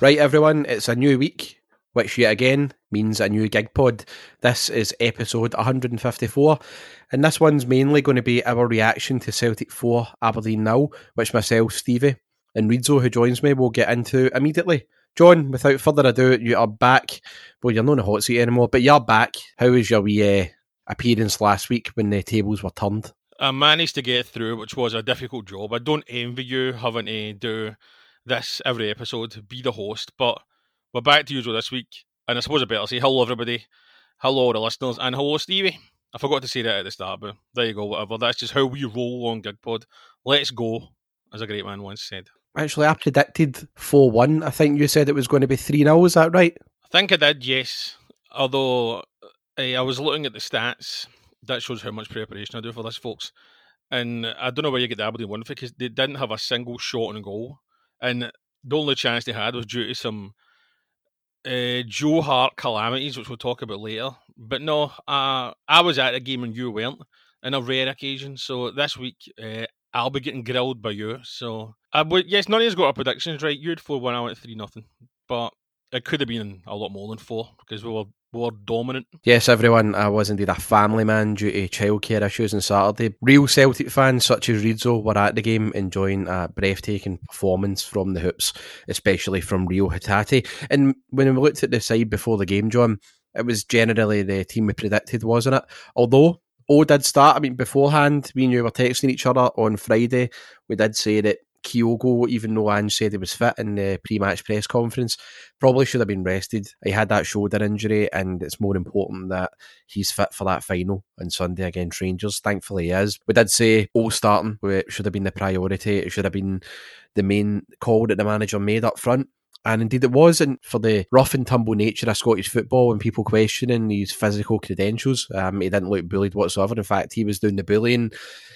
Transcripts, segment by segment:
Right, everyone, it's a new week, which yet again means a new gig pod. This is episode 154, and this one's mainly going to be our reaction to Celtic 4, Aberdeen now, which myself, Stevie, and Rizzo, who joins me, will get into immediately. John, without further ado, you are back. Well, you're not in the hot seat anymore, but you're back. How was your wee uh, appearance last week when the tables were turned? I managed to get through, which was a difficult job. I don't envy you having to do this every episode, be the host. But we're back to usual this week, and I suppose I better say hello, everybody. Hello, the listeners, and hello, Stevie. I forgot to say that at the start, but there you go, whatever. That's just how we roll on GigPod. Let's go, as a great man once said. Actually, I predicted 4 1. I think you said it was going to be 3 0. Is that right? I think I did, yes. Although uh, I was looking at the stats, that shows how much preparation I do for this, folks. And I don't know where you get the Aberdeen one because they didn't have a single shot on goal and the only chance they had was due to some uh, Joe Hart calamities, which we'll talk about later. But no, uh, I was at a game and you weren't, on a rare occasion. So this week, uh, I'll be getting grilled by you. So, uh, but yes, none of us got our predictions right. You had 4 1, I went 3 nothing. But it could have been a lot more than 4 because we were more dominant. Yes, everyone, I was indeed a family man due to childcare issues on Saturday. Real Celtic fans such as Rizzo were at the game enjoying a breathtaking performance from the hoops, especially from Reo Hatate. And when we looked at the side before the game, John, it was generally the team we predicted, wasn't it? Although O did start, I mean, beforehand, we and you were texting each other on Friday. We did say that Kyogo, even though Ange said he was fit in the pre-match press conference, probably should have been rested. He had that shoulder injury, and it's more important that he's fit for that final on Sunday against Rangers. Thankfully, he is. We did say all starting, should have been the priority. It should have been the main call that the manager made up front. And indeed, it was and for the rough and tumble nature of Scottish football and people questioning his physical credentials. Um, he didn't look bullied whatsoever. In fact, he was doing the bullying.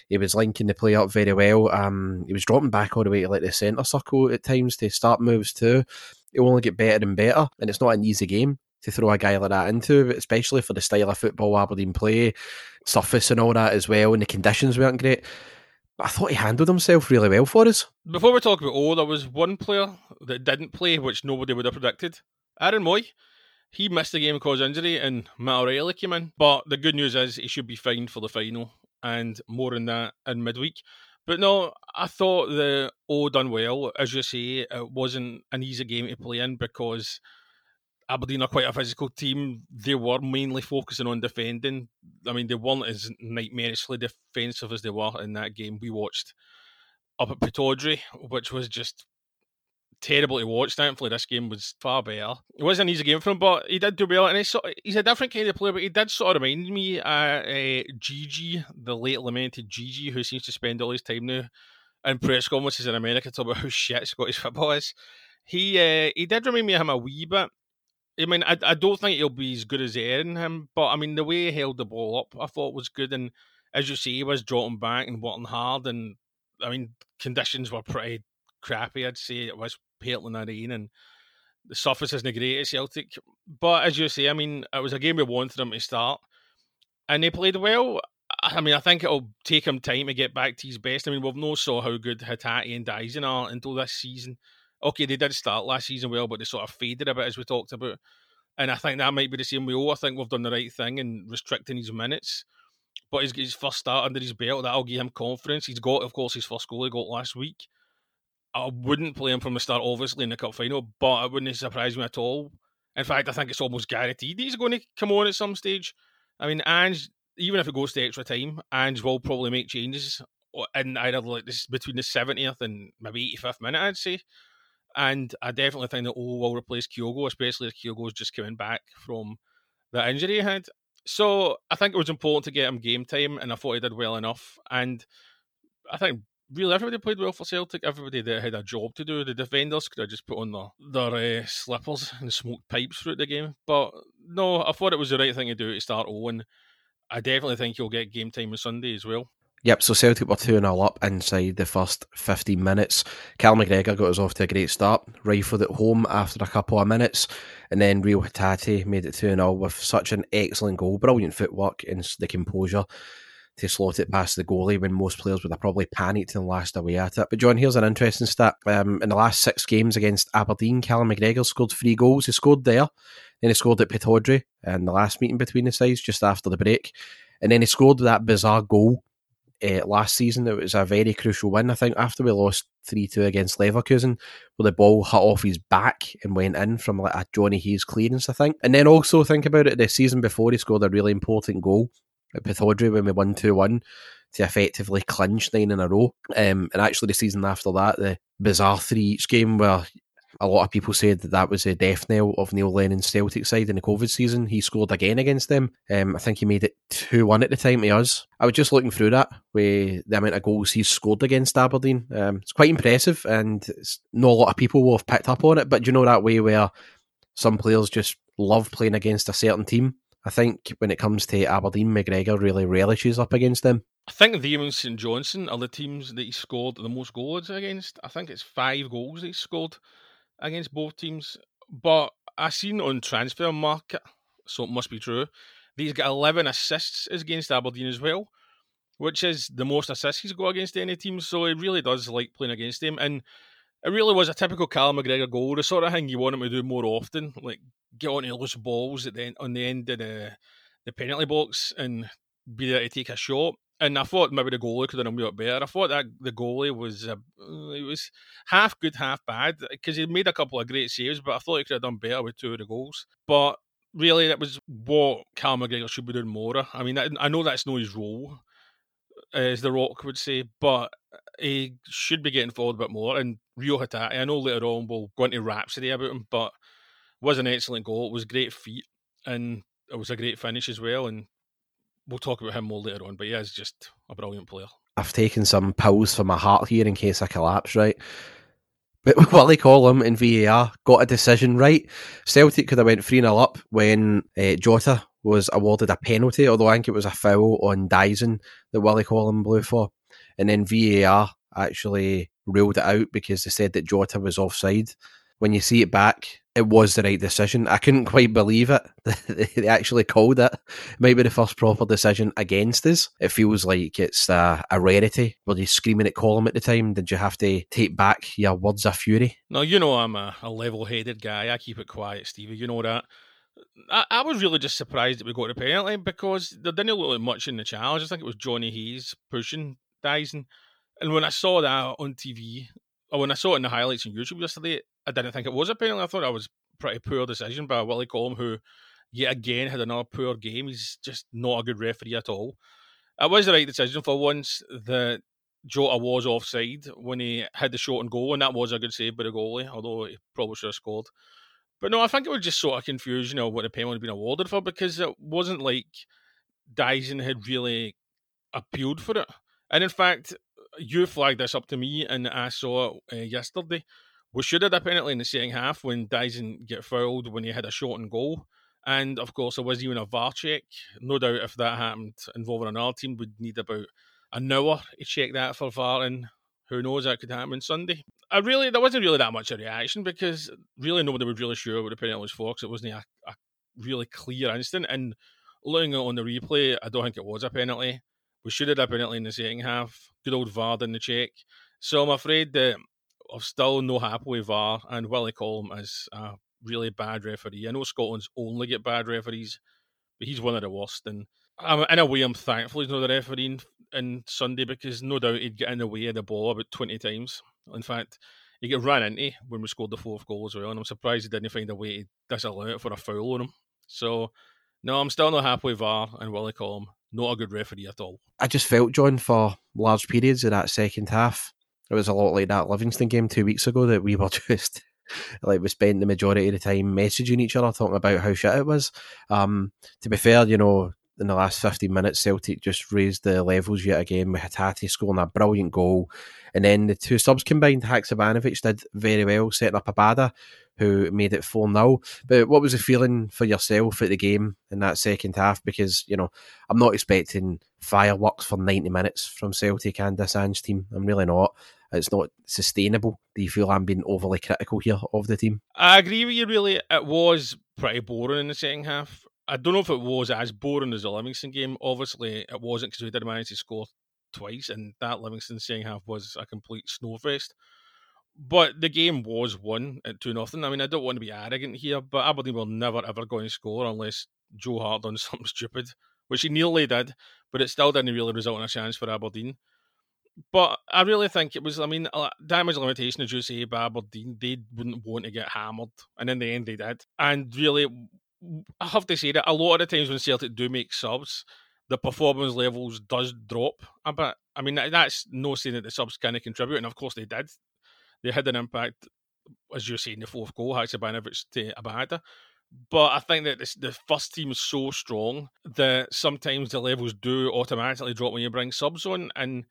He was linking the play up very well. Um, he was dropping back all the way to like the centre circle at times to start moves too. It will only get better and better, and it's not an easy game to throw a guy like that into, especially for the style of football Aberdeen play, surface and all that as well, and the conditions weren't great. I thought he handled himself really well for us. Before we talk about oh, there was one player that didn't play, which nobody would have predicted. Aaron Mooy. He missed the game because injury, and Matt O'Riley came in. But the good news is he should be fine for the final, and more on that in midweek. But no, I thought the O done well. As you say, it wasn't an easy game to play in because Aberdeen are quite a physical team. They were mainly focusing on defending. I mean, they weren't as nightmarishly defensive as they were in that game we watched up at Pittodrie, which was just terrible to watch. Thankfully, this game was far better. It wasn't an easy game for him, but he did do well. And he's, he's a different kind of player, but he did sort of remind me of uh, Gigi, the late lamented Gigi, who seems to spend all his time now in press conferences in America talking about how shit Scottish football is. He uh, he did remind me of him a wee bit. I mean, I, I don't think he'll be as good as Aaron him, but I mean, the way he held the ball up, I thought was good. And as you see, he was dropping back and working hard. And I mean, conditions were pretty crappy. I'd say it was Portland Arena, and the surface isn't great at Celtic. But as you say, I mean, it was a game we wanted him to start, and he played well. I mean, I think it'll take him time to get back to his best. I mean, we've no saw how good Hatate and Daizen are until this season okay, they did start last season well, but they sort of faded a bit as we talked about. And I think that might be the same way. Oh, I think we've done the right thing in restricting his minutes. But his, his first start under his belt, that'll give him confidence. He's got, of course, his first goal he got last week. I wouldn't play him from the start, obviously, in the cup final, but it wouldn't surprise me at all. In fact, I think it's almost guaranteed he's going to come on at some stage. I mean, Ange, even if it goes to extra time, Ange will probably make changes in either like this between the 70th and maybe 85th minute, I'd say. And I definitely think that O will replace Kyogo, especially if Kyogo's just coming back from the injury he had. So I think it was important to get him game time, and I thought he did well enough. And I think really everybody played well for Celtic. Everybody that had a job to do. The defenders could have just put on their, their uh, slippers and smoked pipes throughout the game. But no, I thought it was the right thing to do to start Owen. I definitely think he'll get game time on Sunday as well. Yep, so Celtic were 2 0 up inside the first 15 minutes. Cal McGregor got us off to a great start, rifled it home after a couple of minutes, and then Reo Hatate made it 2 0 with such an excellent goal. Brilliant footwork and the composure to slot it past the goalie when most players would have probably panicked and lashed away at it. But John, here's an interesting stat. Um, in the last six games against Aberdeen, Callum McGregor scored three goals. He scored there, then he scored at Pittodrie in the last meeting between the sides just after the break. And then he scored that bizarre goal uh, last season. It was a very crucial win, I think, after we lost 3 2 against Leverkusen, where the ball hit off his back and went in from like a Johnny Hayes clearance, I think. And then also think about it, the season before he scored a really important goal at Pittodrie when we won 2 1 to effectively clinch nine in a row. Um, and actually, the season after that, the bizarre 3 each game where a lot of people said that that was a death knell of Neil Lennon's Celtic side in the COVID season. He scored again against them. Um, I think he made it 2 1 at the time to us. I was just looking through that with the amount of goals he's scored against Aberdeen. Um, it's quite impressive, and not a lot of people will have picked up on it. But do you know that way where some players just love playing against a certain team? I think when it comes to Aberdeen, McGregor really relishes up against them. I think them and St Johnstone are the teams that he scored the most goals against. I think it's five goals he scored against both teams. But I seen on Transfermarkt, so it must be true. He's got 11 assists against Aberdeen as well, which is the most assists he's got against any team. So he really does like playing against them. And it really was a typical Cal McGregor goal, the sort of thing you want him to do more often, like get onto loose balls at the end, on the end of the, the penalty box and be there to take a shot and I thought maybe the goalie could have done a bit better. I thought that the goalie was uh, it was half good, half bad because he made a couple of great saves, but I thought he could have done better with two of the goals. But really, that was what Cal McGregor should be doing more. I mean, I know that's not his role, as The Rock would say, but he should be getting forward a bit more. And Reo Hatate, I know later on we'll go into rhapsody about him, but was an excellent goal. It was great feet, and it was a great finish as well. And we'll talk about him more later on, but he is just a brilliant player. I've taken some pills for my heart here in case I collapse, right? But Willie Collum in VAR got a decision right. Celtic could have went 3 0 up when uh, Jota was awarded a penalty, although I think it was a foul on Daizen that Willie Collum blew for. And then VAR actually ruled it out because they said that Jota was offside. When you see it back, it was the right decision. I couldn't quite believe it. they actually called it. it. Might be the first proper decision against us. It feels like it's a, a rarity. Were you screaming at Collum at the time? Did you have to take back your words of fury? No, you know I'm a, a level-headed guy. I keep it quiet, Stevie. You know that. I, I, was really just surprised that we got the penalty because there didn't look like much in the challenge. I think it was Johnny Hayes pushing Daizen. And when I saw that on TV, or when I saw it in the highlights on YouTube yesterday, I didn't think it was a penalty. I thought that was pretty poor decision by Willie Collum, who yet again had another poor game. He's just not a good referee at all. It was the right decision for once that Jota was offside when he had the shot and goal, and that was a good save by the goalie, although he probably should have scored. But no, I think it was just sort of confusion of what the penalty had been awarded for because it wasn't like Daizen had really appealed for it. And in fact, you flagged this up to me, and I saw it uh, yesterday we should have had a penalty in the second half when Daizen get fouled when he had a shot and goal. And of course, there was even a VAR check. No doubt if that happened involving another team, we'd need about an hour to check that for VAR. And who knows, that could happen on Sunday. I really, there wasn't really that much of a reaction because really nobody was really sure what the penalty was for because it wasn't a, a really clear instant. And looking on the replay, I don't think it was a penalty. We should have had a penalty in the second half. Good old VAR did the check. So I'm afraid that I'm still no happy with VAR, and Willie Collum is a really bad referee. I know Scotland's only get bad referees, but he's one of the worst. And I'm, in a way, I'm thankful he's not the referee in Sunday because no doubt he'd get in the way of the ball about 20 times. In fact, he got ran into when we scored the fourth goal as well, and I'm surprised he didn't find a way to disallow it for a foul on him. So No, I'm still not happy with VAR and Willie Collum. Not a good referee at all. I just felt, John, for large periods of that second half, it was a lot like that Livingston game two weeks ago that we were just like we spent the majority of the time messaging each other talking about how shit it was. Um, to be fair, you know, in the last 15 minutes, Celtic just raised the levels yet again with Hatate scoring a brilliant goal. And then the two subs combined, Haksabanovic did very well, setting up Abada, who made it 4 0. But what was the feeling for yourself at the game in that second half? Because, you know, I'm not expecting fireworks for 90 minutes from Celtic and this Ange team. I'm really not. It's not sustainable. Do you feel I'm being overly critical here of the team? I agree with you, really. It was pretty boring in the second half. I don't know if it was as boring as the Livingston game. Obviously, it wasn't because we did manage to score twice, and that Livingston second half was a complete snowfest. But the game was won at 2 nothing. I mean, I don't want to be arrogant here, but Aberdeen were never ever going to score unless Joe Hart done something stupid, which he nearly did, but it still didn't really result in a chance for Aberdeen. But I really think it was, I mean, damage limitation, as you say, by Aberdeen, they wouldn't want to get hammered. And in the end, they did. And really, I have to say that a lot of the times when Celtic do make subs, the performance levels does drop a bit. I mean, that's no saying that the subs kind of contribute, and of course they did. They had an impact, as you're saying, the fourth goal, Haksabanovic to Abada. But I think that this, the first team is so strong that sometimes the levels do automatically drop when you bring subs on. And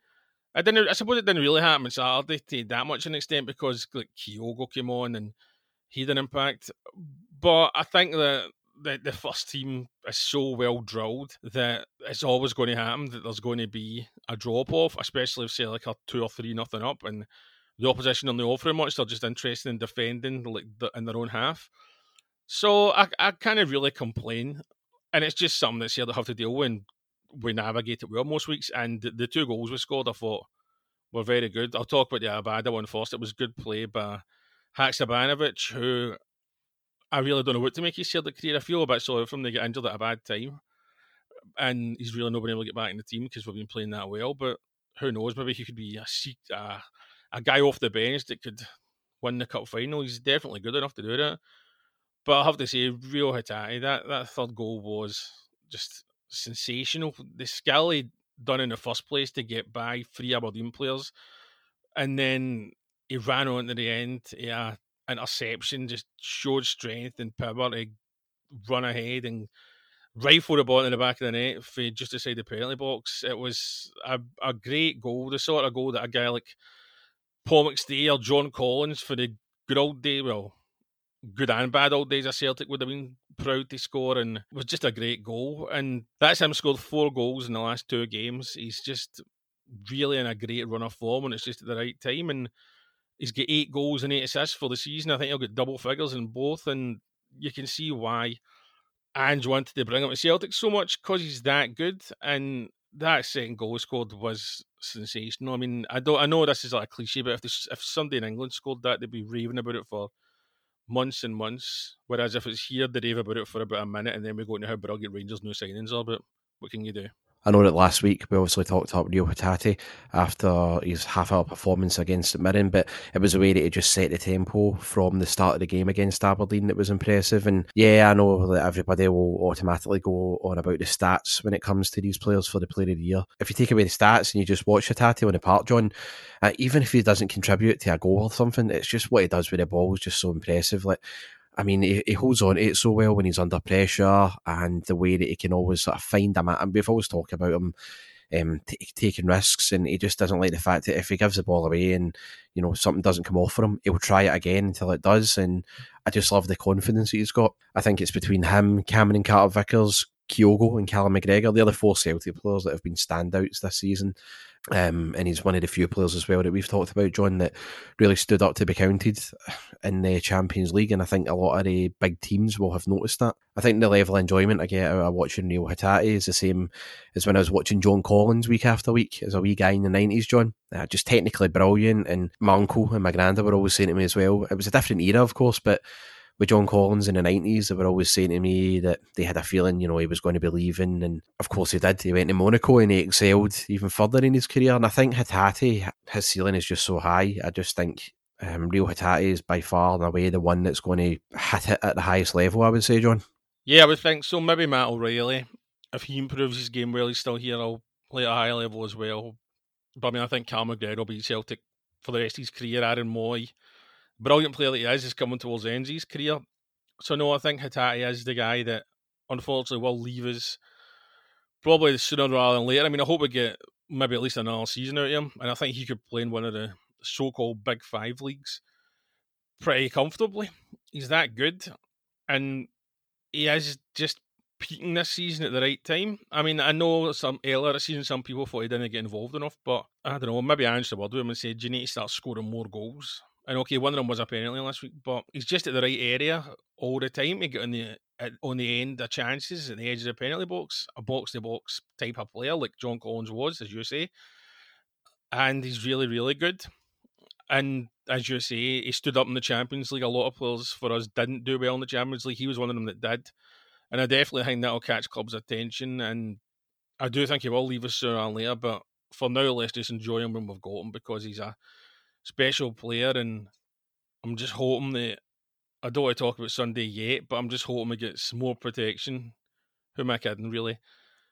I didn't. I suppose it didn't really happen on Saturday to that much an extent because like Kyogo came on and he had an impact. But I think that the, the first team is so well drilled that it's always going to happen that there's going to be a drop off, especially if say like a two or three nothing up and the opposition on the offering much. They're just interested in defending like the, in their own half. So I I kind of really complain, and it's just something that's here to have to deal with. And we navigate it well most weeks. And the, the two goals we scored, I thought were very good. I'll talk about the Abada one first. It was good play by Haksabanovic, who I really don't know what to make his Celtic career. I feel a bit sorry for him to get injured at a bad time. And he's really not been able to get back in the team because we've been playing that well. But who knows? Maybe he could be a, a, a guy off the bench that could win the cup final. He's definitely good enough to do that. But I have to say, Reo Hatate, that, that third goal was just sensational. The skill he done in the first place to get by three Aberdeen players, and then he ran on to the end. Yeah, interception just showed strength and power to run ahead and rifle the ball in the back of the net for eh, just inside the penalty box. It was a, a great goal, the sort of goal that a guy like Paul McStay or John Collins for the good old day, well, good and bad old days of Celtic would have been proud to score and it was just a great goal. And that's him scored four goals in the last two games. He's just really in a great run of form and it's just at the right time. And he's got eight goals and eight assists for the season. I think he'll get double figures in both. And you can see why Ange wanted to bring him to Celtic so much because he's that good. And that second goal scored was sensational. I mean, I don't. I know this is like a cliche, but if this, if somebody in England scored that, they'd be raving about it for months and months. Whereas if it's here, they rave about it for about a minute, and then we go into how brilliant Rangers' new signings are. But what can you do? I know that last week we obviously talked about Reo Hatate after his half hour performance against Mirren, but it was a way that he just set the tempo from the start of the game against Aberdeen that was impressive. And yeah, I know that everybody will automatically go on about the stats when it comes to these players for the player of the year. If you take away the stats and you just watch Hatate on the park, John, uh, even if he doesn't contribute to a goal or something, it's just what he does with the ball is just so impressive. Like I mean, he, he, holds on to it so well when he's under pressure, and the way that he can always sort of find a man. And we've always talked about him um, t- taking risks, and he just doesn't like the fact that if he gives the ball away and you know something doesn't come off for him, he'll try it again until it does. And I just love the confidence he's got. I think it's between him, Cameron Carter Vickers, Kyogo, and Callum McGregor. They're the four Celtic players that have been standouts this season. Um, and he's one of the few players as well that we've talked about, John, that really stood up to be counted in the Champions League. And I think a lot of the big teams will have noticed that. I think the level of enjoyment I get out of watching Neil Hatate is the same as when I was watching John Collins week after week as a wee guy in the 90s, John. Uh, just technically brilliant. And my uncle and my granddad were always saying to me as well, it was a different era, of course, but with John Collins in the nineties, they were always saying to me that they had a feeling, you know, he was going to be leaving, and of course he did. He went to Monaco and he excelled even further in his career. And I think Hatate, his ceiling is just so high. I just think um, Reo Hatate is by far and away the one that's going to hit it at the highest level. I would say, John. Yeah, I would think so. Maybe Matt O'Riley, if he improves his game while he's still here, I'll play at a high level as well. But I mean, I think Cal McGregor will be Celtic for the rest of his career. Aaron Mooy, brilliant player that he is, is coming towards the end of his career. So no, I think Hatate is the guy that unfortunately will leave us probably sooner rather than later. I mean, I hope we get maybe at least another season out of him, and I think he could play in one of the so-called Big Five leagues pretty comfortably. He's that good, and he is just peaking this season at the right time. I mean, I know some earlier this season some people thought he didn't get involved enough, but I don't know. Maybe I answered the word with him and said, "Do you need to start scoring more goals?" And okay, one of them was a penalty last week, but he's just at the right area all the time. He get on the on the end of chances at the edge of the penalty box, a box to box type of player like John Collins was, as you say. And he's really, really good. And as you say, he stood up in the Champions League. A lot of players for us didn't do well in the Champions League. He was one of them that did. And I definitely think that'll catch clubs' attention. And I do think he will leave us sooner or later. But for now, let's just enjoy him when we've got him because he's a special player. And I'm just hoping that I don't want to talk about Sunday yet, but I'm just hoping he gets more protection. Who am I kidding, really?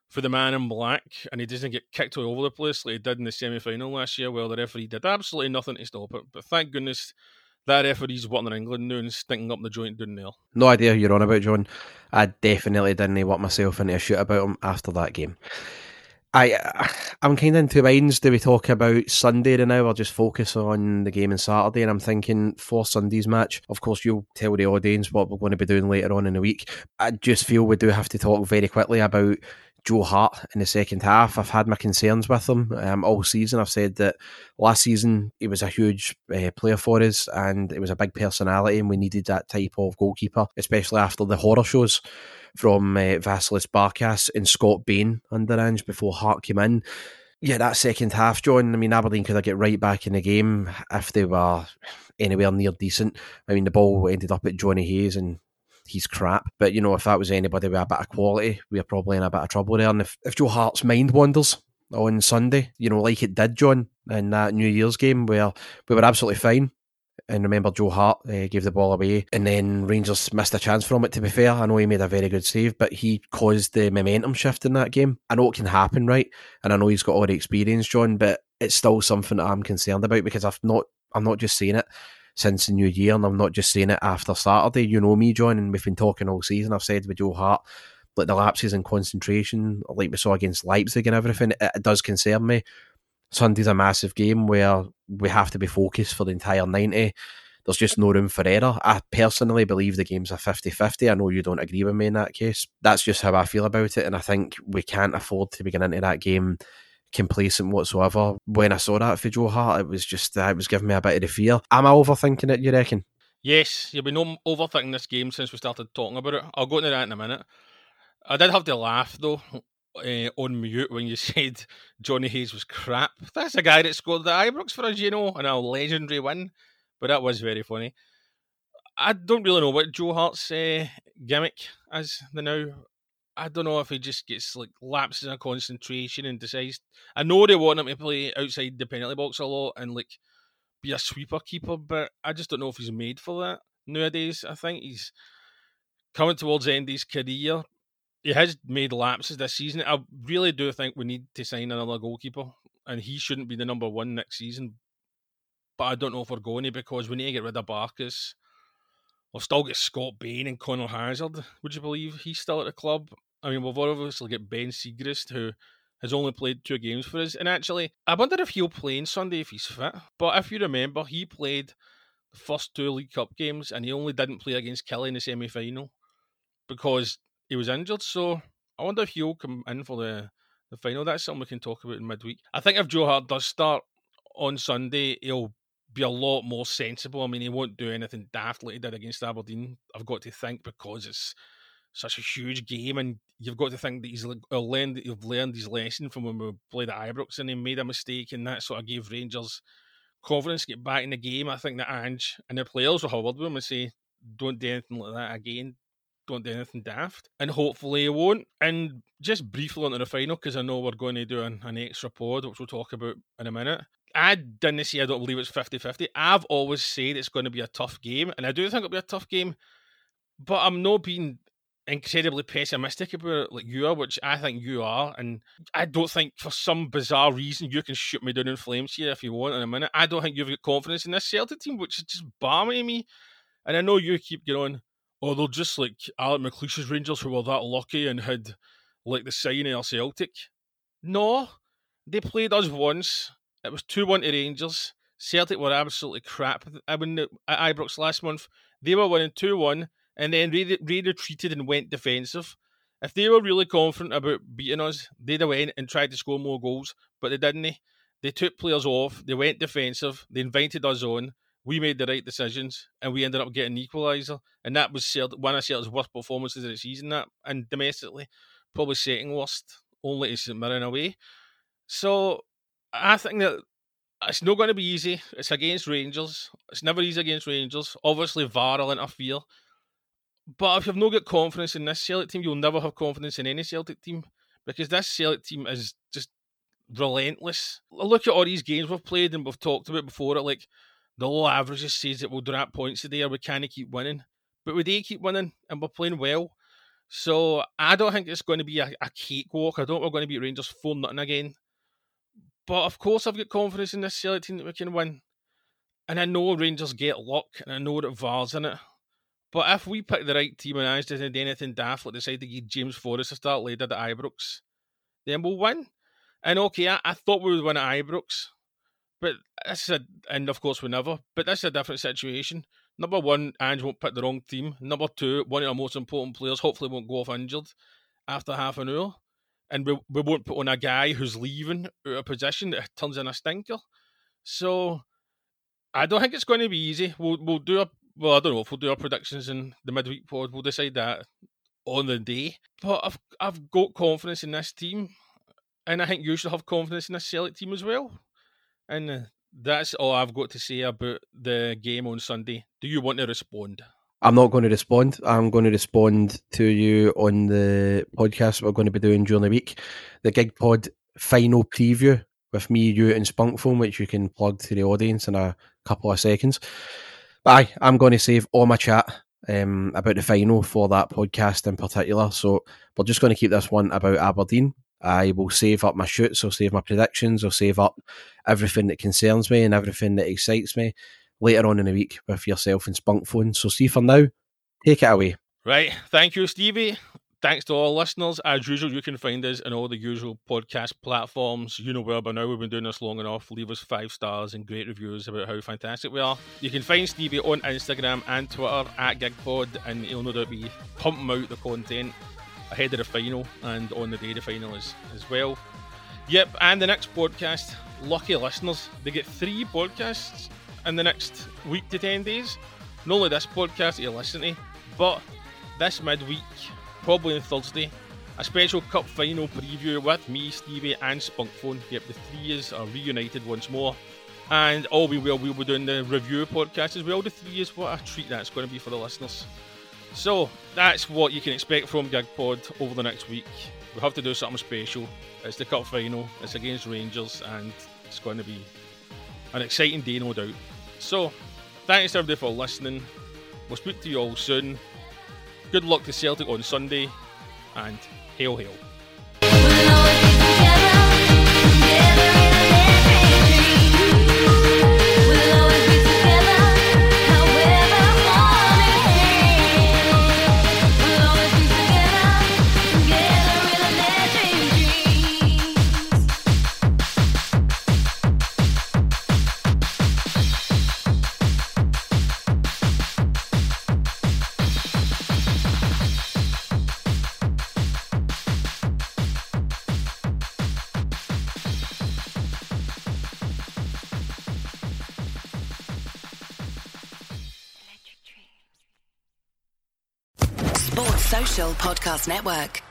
For the man in black, and he doesn't get kicked all over the place like he did in the semi final last year, where the referee did absolutely nothing to stop it. But thank goodness that referee's working in England now and stinking up the joint down there. No idea who you're on about, John. I definitely didn't want myself into a shoot about him after that game. I I'm kind of in two minds. Do we talk about Sunday now, or just focus on the game on Saturday? And I'm thinking for Sunday's match, of course, you'll tell the audience what we're going to be doing later on in the week. I just feel we do have to talk very quickly about Joe Hart in the second half. I've had my concerns with him um, all season. I've said that last season he was a huge uh, player for us and it was a big personality, and we needed that type of goalkeeper, especially after the horror shows from uh, Vasilis Barkas and Scott Bain under Ange before Hart came in. Yeah, that second half, John. I mean, Aberdeen could have get right back in the game if they were anywhere near decent. I mean, the ball ended up at Johnny Hayes and he's crap. But, you know, if that was anybody with a bit of quality, we are probably in a bit of trouble there. And if, if Joe Hart's mind wanders on Sunday, you know, like it did, John, in that New Year's game where we were absolutely fine and remember Joe Hart uh, gave the ball away, and then Rangers missed a chance from it. To be fair, I know he made a very good save, but he caused the momentum shift in that game. I know it can happen, right? And I know he's got all the experience, John, but it's still something that I'm concerned about because I've not, I'm not just saying it since the new year, and I'm not just saying it after Saturday. You know me, John, and we've been talking all season. I've said with Joe Hart, like the lapses in concentration, like we saw against Leipzig and everything, it, it does concern me. Sunday's a massive game where we have to be focused for the entire 90. There's just no room for error. I personally believe the game's a 50 50. I know you don't agree with me in that case. That's just how I feel about it. And I think we can't afford to begin into that game complacent whatsoever. When I saw that for Joe Hart, it was just, uh, it was giving me a bit of the fear. Am I overthinking it, you reckon? Yes, you've been overthinking this game since we started talking about it. I'll go into that in a minute. I did have to laugh though uh, on mute when you said Johnny Hayes was crap. That's a guy that scored the Ibrox for us, you know, and a legendary win. But that was very funny. I don't really know what Joe Hart's uh, gimmick is the now. I don't know if he just gets like lapses in concentration and decides. I know they want him to play outside the penalty box a lot and like be a sweeper keeper, but I just don't know if he's made for that nowadays. I think he's coming towards the end of his career, he has made lapses this season. I really do think we need to sign another goalkeeper, and he shouldn't be the number one next season. But I don't know if we're going to because we need to get rid of Barkas. We've still got Scott Bain and Conor Hazard. Would you believe he's still at the club? I mean, we've obviously got Ben Siegrist, who has only played two games for us. And actually, I wonder if he'll play on Sunday if he's fit. But if you remember, he played the first two League Cup games and he only didn't play against Killie in the semi final because he was injured. So I wonder if he'll come in for the, the final. That's something we can talk about in midweek. I think if Joe Hart does start on Sunday, he'll be a lot more sensible. I mean, he won't do anything daft like he did against Aberdeen. I've got to think because it's such a huge game, and you've got to think that he's uh, learned he's learned his lesson from when we played at Ibrox, and he made a mistake, and that sort of gave Rangers confidence get back in the game. I think that Ange and the players will have a word with him and say, "Don't do anything like that again don't do anything daft, and hopefully he won't. And just briefly onto the final, because I know we're going to do an, an extra pod, which we'll talk about in a minute. I didn't say I don't believe it's 50 50. I've always said it's going to be a tough game, and I do think it'll be a tough game, but I'm not being incredibly pessimistic about it like you are, which I think you are. And I don't think for some bizarre reason you can shoot me down in flames here if you want in a minute. I don't think you've got confidence in this Celtic team, which is just balmy me. And I know you keep going, oh, they're just like Alex McLeish's Rangers who were that lucky and had like the signing of Celtic. No, they played us once. It was 2 1 to Rangers. Celtic were absolutely crap I won at Ibrox last month. They were winning 2 1 and then Ray retreated and went defensive. If they were really confident about beating us, they'd have went and tried to score more goals, but they didn't. They took players off, they went defensive, they invited us on. We made the right decisions, and we ended up getting an equaliser, and that was one of Celtic's worst performances of the season. That and domestically, probably second worst, only to St Mirren away. So I think that it's not going to be easy. It's against Rangers. It's never easy against Rangers. Obviously, VAR will interfere. But if you've not got confidence in this Celtic team, you'll never have confidence in any Celtic team because this Celtic team is just relentless. Look at all these games we've played and we've talked about before. It like the low averages says that we'll drop points today or we can't keep winning, but we do keep winning and we're playing well. So I don't think it's going to be a, a cakewalk. I don't think we're going to beat Rangers four nothing again. But of course, I've got confidence in this Celtic team that we can win. And I know Rangers get luck, and I know that VAR's in it. But if we pick the right team and Ange doesn't do anything daft, like decide to give James Forrest a start later at Ibrox, then we'll win. And okay, I, I thought we would win at Ibrox, but this is a, and of course we never. But this is a different situation. Number one, Ange won't pick the wrong team. Number two, one of our most important players hopefully won't go off injured after half an hour. And we, we won't put on a guy who's leaving out of position that turns in a stinker. So I don't think it's going to be easy. We'll we'll do a well, I don't know if we'll do our predictions in the midweek pod. We'll decide that on the day. But I've I've got confidence in this team, and I think you should have confidence in this Celtic team as well. And uh, that's all I've got to say about the game on Sunday. Do you want to respond? I'm not going to respond. I'm going to respond to you on the podcast we're going to be doing during the week. The Gig Pod final preview with me, you, and Spunkphone, which you can plug to the audience in a couple of seconds. Aye, I'm going to save all my chat um, about the final for that podcast in particular. So we're just going to keep this one about Aberdeen. I will save up my shoots, I'll save my predictions, I'll save up everything that concerns me and everything that excites me later on in the week with yourself and Spunkphone. So see for now, take it away. Right. Thank you, Stevie. Thanks to all listeners. As usual, you can find us on all the usual podcast platforms. You know where by now. We've been doing this long enough. Leave us five stars and great reviews about how fantastic we are. You can find Stevie on Instagram and Twitter at GigPod, and he'll no doubt be pumping out the content ahead of the final and on the day of the final as, as well. Yep, and the next podcast, lucky listeners, they get three podcasts in the next week to 10 days. Not only this podcast that you're listening to, but this midweek probably on Thursday. A special cup final preview with me, Stevie, and Spunkphone. Yep, the three is are reunited once more. And all we will, we'll be doing the review podcast as well. The three is what a treat that's going to be for the listeners. So that's what you can expect from GigPod over the next week. We have to do something special. It's the cup final. It's against Rangers, and it's going to be an exciting day, no doubt. So, thanks everybody for listening. We'll speak to you all soon. Good luck to Celtic on Sunday, and hail, hail. Network.